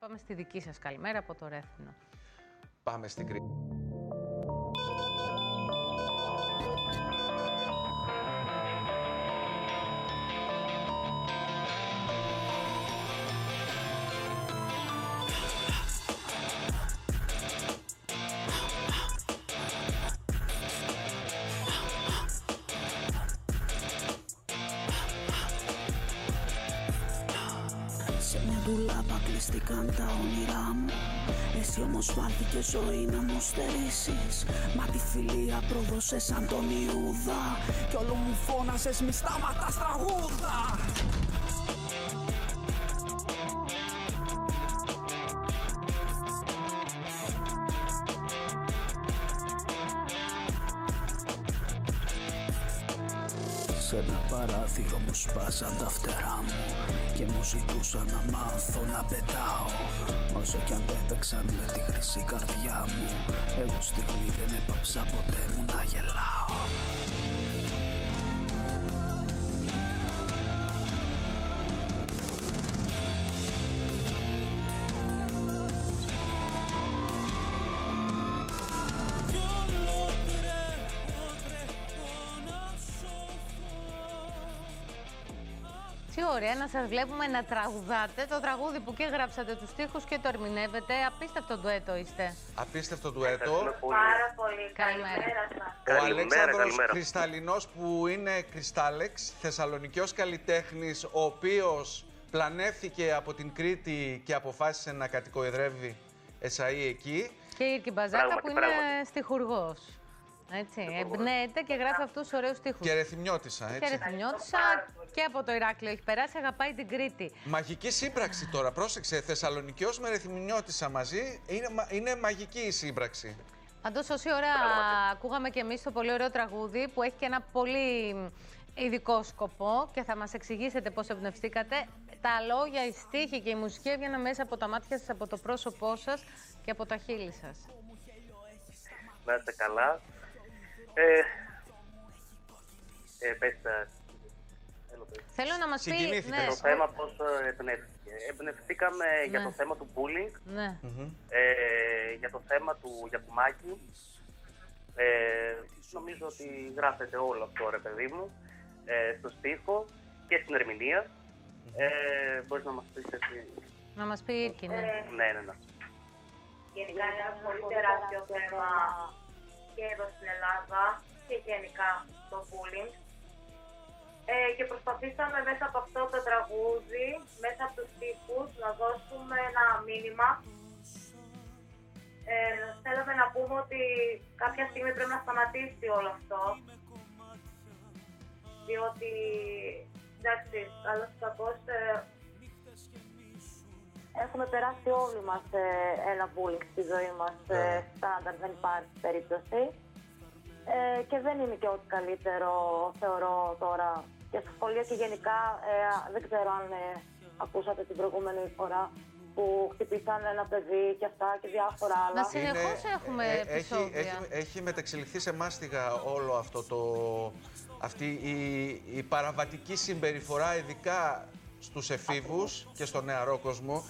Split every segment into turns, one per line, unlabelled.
Πάμε στη δική σας καλημέρα από το Ρέθινο.
Πάμε στην Κρήτη.
Ντουλάπα κλειστήκαν τα όνειρά μου. Εσύ όμως βάλθηκε ζωή να μου στερήσεις. Μα τη φιλία πρόδωσες σαν τον Ιούδα Κι όλο μου φώνασες μη σταματάς τραγούδα Σε ένα παράθυρο μου σπάσαν τα φτερά μου Και μου ζητούσαν να μάθω να πετάω. Όσο κι αν πέταξαν με τη χρυσή καρδιά μου Εγώ στιγμή δεν έπαψα ποτέ μου να γελάω
Τι ωραία να σας βλέπουμε να τραγουδάτε το τραγούδι που και γράψατε τους στίχους και το ερμηνεύετε. Απίστευτο ντουέτο είστε.
Απίστευτο ντουέτο.
Ευχαριστούμε πολύ.
Πάρα πολύ.
Καλημέρα.
Καλημέρα σας.
Ο
Καλημέρα,
Αλέξανδρος
καλημέρα.
Κρυσταλλινός που είναι Κρυστάλλεξ, θεσσαλονικιός καλλιτέχνης, ο οποίος πλανεύθηκε από την Κρήτη και αποφάσισε να κατοικοεδρεύει εσαΐ εκεί.
Και η Ήρκη Μπαζάκα
Πράγματι,
που είναι
πράγματι.
στιχουργός. Έτσι, εμπνέεται και γράφει αυτούς τους ωραίους στίχους.
Και ρεθυμιώτησα,
Και
έτσι.
ρεθυμιώτησα και από το Ηράκλειο έχει περάσει, αγαπάει την Κρήτη.
Μαγική σύμπραξη τώρα, πρόσεξε, Θεσσαλονικιός με ρεθυμιώτησα μαζί, είναι, μα- είναι μαγική η σύμπραξη.
Πάντως όση ώρα ακούγαμε και εμείς το πολύ ωραίο τραγούδι που έχει και ένα πολύ ειδικό σκοπό και θα μας εξηγήσετε πώς εμπνευστήκατε. Τα λόγια, η στίχη και η μουσική έβγαιναν μέσα από τα μάτια σας, από το πρόσωπό σας και από τα χείλη σας.
Να είστε καλά. Ε, ε, πες τα. Έλα, πες.
Θέλω να μας πει...
Συγκινήθηκες.
Ναι,
Το θέμα πώς ε, εμπνεύστηκε. Εμπνευστήκαμε για
Ναι.
το θέμα του bullying,
ναι.
ε, για το θέμα του Γιακουμάκη. Ε, νομίζω ότι γράφεται όλο αυτό, ρε παιδί μου, ε, στο στίχο και στην ερμηνεία. Ε, μπορείς να μας πεις εσύ.
Να μας πει η Ήρκη, ναι.
Ναι, ναι, ναι.
Γενικά είναι ένα πολύ τεράστιο θέμα και εδώ στην Ελλάδα και γενικά το bullying. Ε, και προσπαθήσαμε μέσα από αυτό το τραγούδι, μέσα από τους στίχους, να δώσουμε ένα μήνυμα. Ε, θέλαμε να πούμε ότι κάποια στιγμή πρέπει να σταματήσει όλο αυτό. Διότι, εντάξει, καλώς ή κακώς, ε, Έχουμε περάσει όλοι μας ε, ένα bullying στη ζωή μας, ε,
Ναι.
στάνταρ, δεν υπάρχει περίπτωση. Ε, και δεν είναι και ό,τι καλύτερο, θεωρώ τώρα, και στο σχολείο και γενικά, ε, δεν ξέρω αν ε, ακούσατε την προηγούμενη φορά που χτυπήσαν ένα παιδί και αυτά και διάφορα άλλα.
Να Συνεχώς έχουμε
έχει,
επεισόδια.
έχει, έχει μεταξελιχθεί σε μάστιγα όλο αυτό το, αυτή η, η παραβατική συμπεριφορά, ειδικά στους εφήβους και στον νεαρό κόσμο.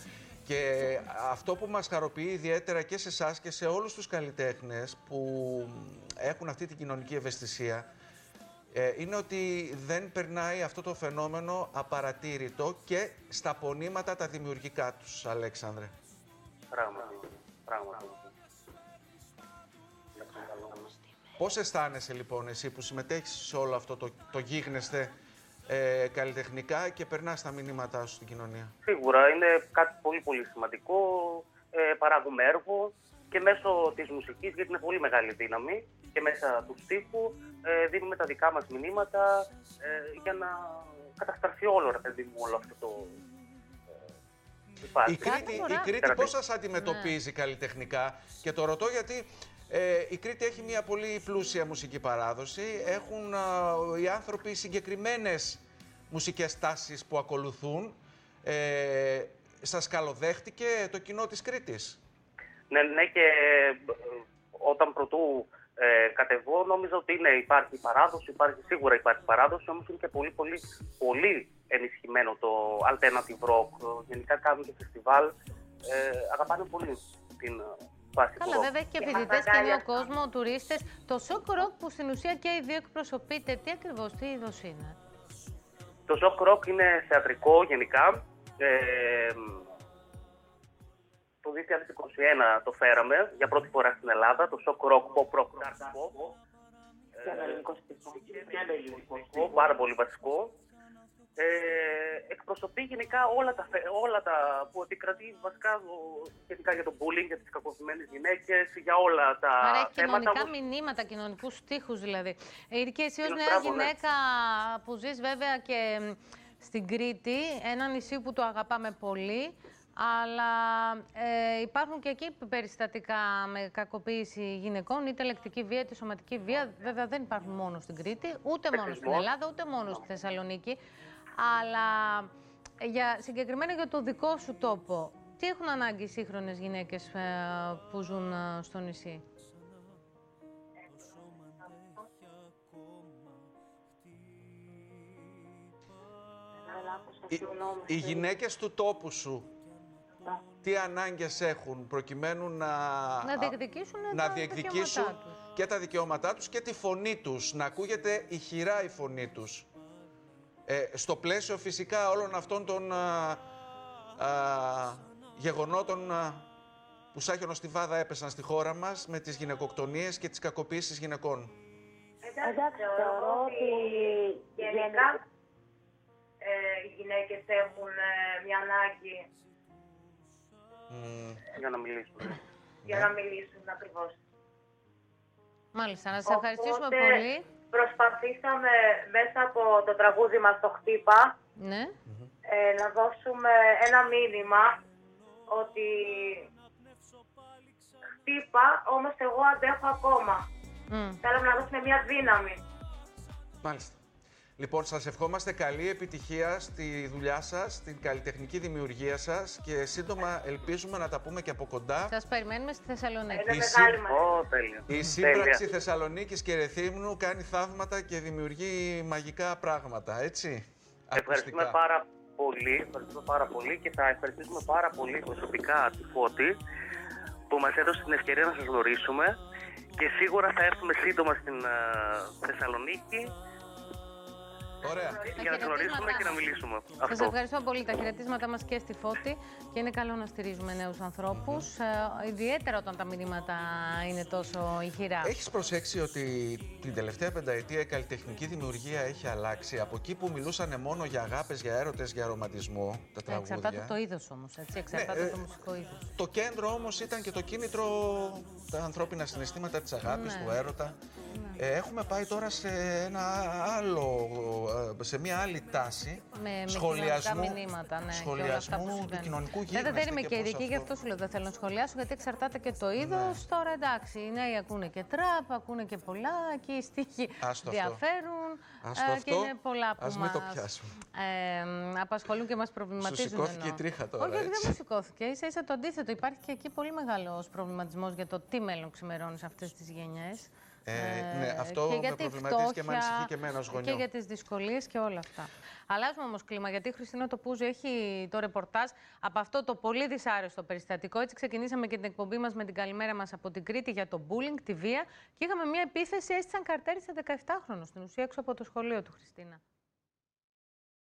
Και αυτό που μας χαροποιεί ιδιαίτερα και σε εσάς και σε όλους τους καλλιτέχνες που έχουν αυτή την κοινωνική ευαισθησία ε, είναι ότι δεν περνάει αυτό το φαινόμενο απαρατήρητο και στα πονήματα τα δημιουργικά τους, Αλέξανδρε.
Πράγματι. Πράγματι.
Πώς αισθάνεσαι λοιπόν εσύ που συμμετέχεις σε όλο αυτό το, το γίγνεσθε ε, καλλιτεχνικά και περνάς τα μηνύματά σου στην κοινωνία.
Σίγουρα είναι κάτι πολύ πολύ σημαντικό. Ε, παράγουμε έργο και μέσω της μουσικής, γιατί είναι πολύ μεγάλη δύναμη, και μέσα του στίχου ε, δίνουμε τα δικά μας μηνύματα ε, για να καταστραφεί όλο, ρε παιδί μου, όλο αυτό το... Ε, υπάρχει.
Η Κρήτη,
φορά-
η Κρήτη
Τεραπεία.
πώς σας αντιμετωπίζει καλλιτεχνικά; Και το ρωτώ γιατί ε, η Κρήτη έχει μια πολύ πλούσια μουσική παράδοση. Έχουν α, οι άνθρωποι συγκεκριμένες μουσικές τάσεις που ακολουθούν. Ε, σας καλοδέχτηκε το κοινό της Κρήτης.
Ναι, ναι, και ε, όταν πρωτού ε, κατεβώ, νόμιζα ότι είναι, υπάρχει παράδοση, υπάρχει, σίγουρα υπάρχει παράδοση, όμως είναι και πολύ, πολύ, πολύ ενισχυμένο το alternative rock. Γενικά κάνουν και φεστιβάλ ε, αγαπάνε πολύ την ε, φάση
Καλά,
του rock.
βέβαια έχει και
Και
φοιτητές
μας
και νέο
αγκάλιασαν.
κόσμο, τουρίστες. Το σοκ ροκ που στην ουσία και οι δύο εκπροσωπείτε, τι ακριβώς, τι είδος είναι;
Το shock rock είναι θεατρικό γενικά. Ε, το 2021 το φέραμε για πρώτη φορά στην Ελλάδα, το shock rock, pop rock, dark pop.
Και ένα ελληνικό στοιχείο. Και ένα ελληνικό
βασικό, πάρα πολύ βασικό. Ε, εκπροσωπεί γενικά όλα τα, φε- όλα τα που επικρατεί βασικά ο- σχετικά για το bullying, για τις κακοποιημένες γυναίκες, για όλα τα
Άρα έχει
θέματα.
κοινωνικά
όπως-
μηνύματα, κοινωνικούς στίχους δηλαδή. Ε, και εσύ ως
Είναι
νέα
μπράβο, ναι.
γυναίκα που ζεις βέβαια και μ, στην Κρήτη, ένα νησί που το αγαπάμε πολύ. Αλλά ε, υπάρχουν και εκεί περιστατικά με κακοποίηση γυναικών, είτε λεκτική βία είτε σωματική βία. Βέβαια δεν υπάρχουν μόνο στην Κρήτη, ούτε μόνο στην
Σεξισμός.
Ελλάδα, ούτε μόνο στη Θεσσαλονίκη. Αλλά ε, για, συγκεκριμένα για το δικό σου τόπο, τι έχουν ανάγκη οι σύγχρονες γυναίκες ε, που ζουν ε, στο νησί;
Δεν άκουσα,
Οι,
συγγνώμη.
οι γυναίκες του τόπου σου, τι ανάγκες έχουν προκειμένου να,
Να διεκδικήσουν
να
τα
διεκδικήσουν
δικαιώματά τους.
και τα δικαιώματά τους και τη φωνή τους, να ακούγεται ηχηρά η φωνή τους. Ε, στο πλαίσιο φυσικά όλων αυτών των α, α, γεγονότων α, που σαν χιονοστιβάδα έπεσαν στη χώρα μας με τις γυναικοκτονίες και τις κακοποίησεις γυναικών.
Εντάξει, θεωρώ ότι γενικά ε, οι γυναίκες έχουν ε, μια ανάγκη
Μμ,
Για να μιλήσουμε.
για
Ναι.
να μιλήσουν ακριβώς.
Μάλιστα, να σε ευχαριστήσουμε
Οπότε,
πολύ.
Προσπαθήσαμε μέσα από το τραγούδι μας το «Χτύπα»
Ναι.
ε, να δώσουμε ένα μήνυμα ότι χτύπα, όμως εγώ αντέχω ακόμα.
Μμ.
Θέλαμε να δώσουμε μια δύναμη.
Μάλιστα. Λοιπόν, σας ευχόμαστε καλή επιτυχία στη δουλειά σας, στην καλλιτεχνική δημιουργία σας και σύντομα ελπίζουμε να τα πούμε και από κοντά.
Σας περιμένουμε στη Θεσσαλονίκη.
Είναι
Η
μεγάλη
συ-
μας.
Ω, τέλεια.
Η σύμπραξη Θεσσαλονίκης και Ρεθύμνου κάνει θαύματα και δημιουργεί μαγικά πράγματα, έτσι;
Ευχαριστούμε
Ακουστικά.
πάρα πολύ, ευχαριστούμε πάρα πολύ και θα ευχαριστήσουμε πάρα πολύ προσωπικά τη Φώτη που μας έδωσε την ευκαιρία να σας γνωρίσουμε και σίγουρα θα έρθουμε σύντομα στην α, Θεσσαλονίκη
Ωραία.
για να τη γνωρίσουμε και να μιλήσουμε.
Σας
Αυτό.
ευχαριστώ πολύ τα χαιρετίσματά μας και στη Φώτη και είναι καλό να στηρίζουμε νέους ανθρώπους, ε, ιδιαίτερα όταν τα μηνύματα είναι τόσο ηχηρά.
Έχεις προσέξει ότι την τελευταία πενταετία η καλλιτεχνική δημιουργία έχει αλλάξει; Από εκεί που μιλούσαν μόνο για αγάπες, για έρωτες, για ρομαντισμό, τα
Ε, Εξαρτάται
τραγούδια.
το είδος όμως, έτσι. Εξαρτάται
Ναι, ε,
το μουσικό είδος.
Το κέντρο όμως ήταν και το κίνητρο τα ανθρώπινα συναισθήματα της αγάπης,
Ναι.
του έρωτα. Ε, έχουμε πάει τώρα σε ένα άλλο, ε, σε μια άλλη τάση
Με, με
σχολιασμού,
κοινωνικά μηνύματα, ναι, και όλα αυτά
σχολιασμού
που
του
συμβαίνουν.
κοινωνικού
Βέβαια δεν
γίγνεσθε
είμαι
και
και
πώς
ειδική, γι' αυτό σου λέω δεν θέλω να σχολιάσω, γιατί εξαρτάται και το είδος.
Ναι.
Τώρα εντάξει, οι νέοι ακούνε και τραπ, ακούνε και πολλά, και οι στίχοι
Άστο αυτό.
διαφέρουν.
Άστο
ε, και
αυτό.
είναι πολλά που
Ας μην το
μας,
πιάσουμε.
ε, μ, απασχολούν και μας προβληματίζουν.
Σου σηκώθηκε
εννοώ.
η τρίχα τώρα,
Όχι, όχι, δεν
έτσι.
μου σηκώθηκε. Ίσα ίσα το αντίθετο. Υπάρχει και εκεί πολύ μεγάλος προβληματισμός για το τι μέλλον ξημερώνεις σε αυτές τις γενιές.
Ε, ναι, αυτό
και
με
για τη
προβληματίζει και με
φτώχεια
ανησυχεί και εμένα ως γονιό.
Και για τις δυσκολίες και όλα αυτά. Αλλάζουμε όμως κλίμα, γιατί η Χριστίνα Τοπούζου έχει το ρεπορτάζ από αυτό το πολύ δυσάρεστο περιστατικό. Έτσι ξεκινήσαμε και την εκπομπή μας με την καλημέρα μας από την Κρήτη για το bullying, τη βία και είχαμε μια επίθεση, έστησαν καρτέρι σε 17χρονο στην ουσία έξω από το σχολείο του Χριστίνα.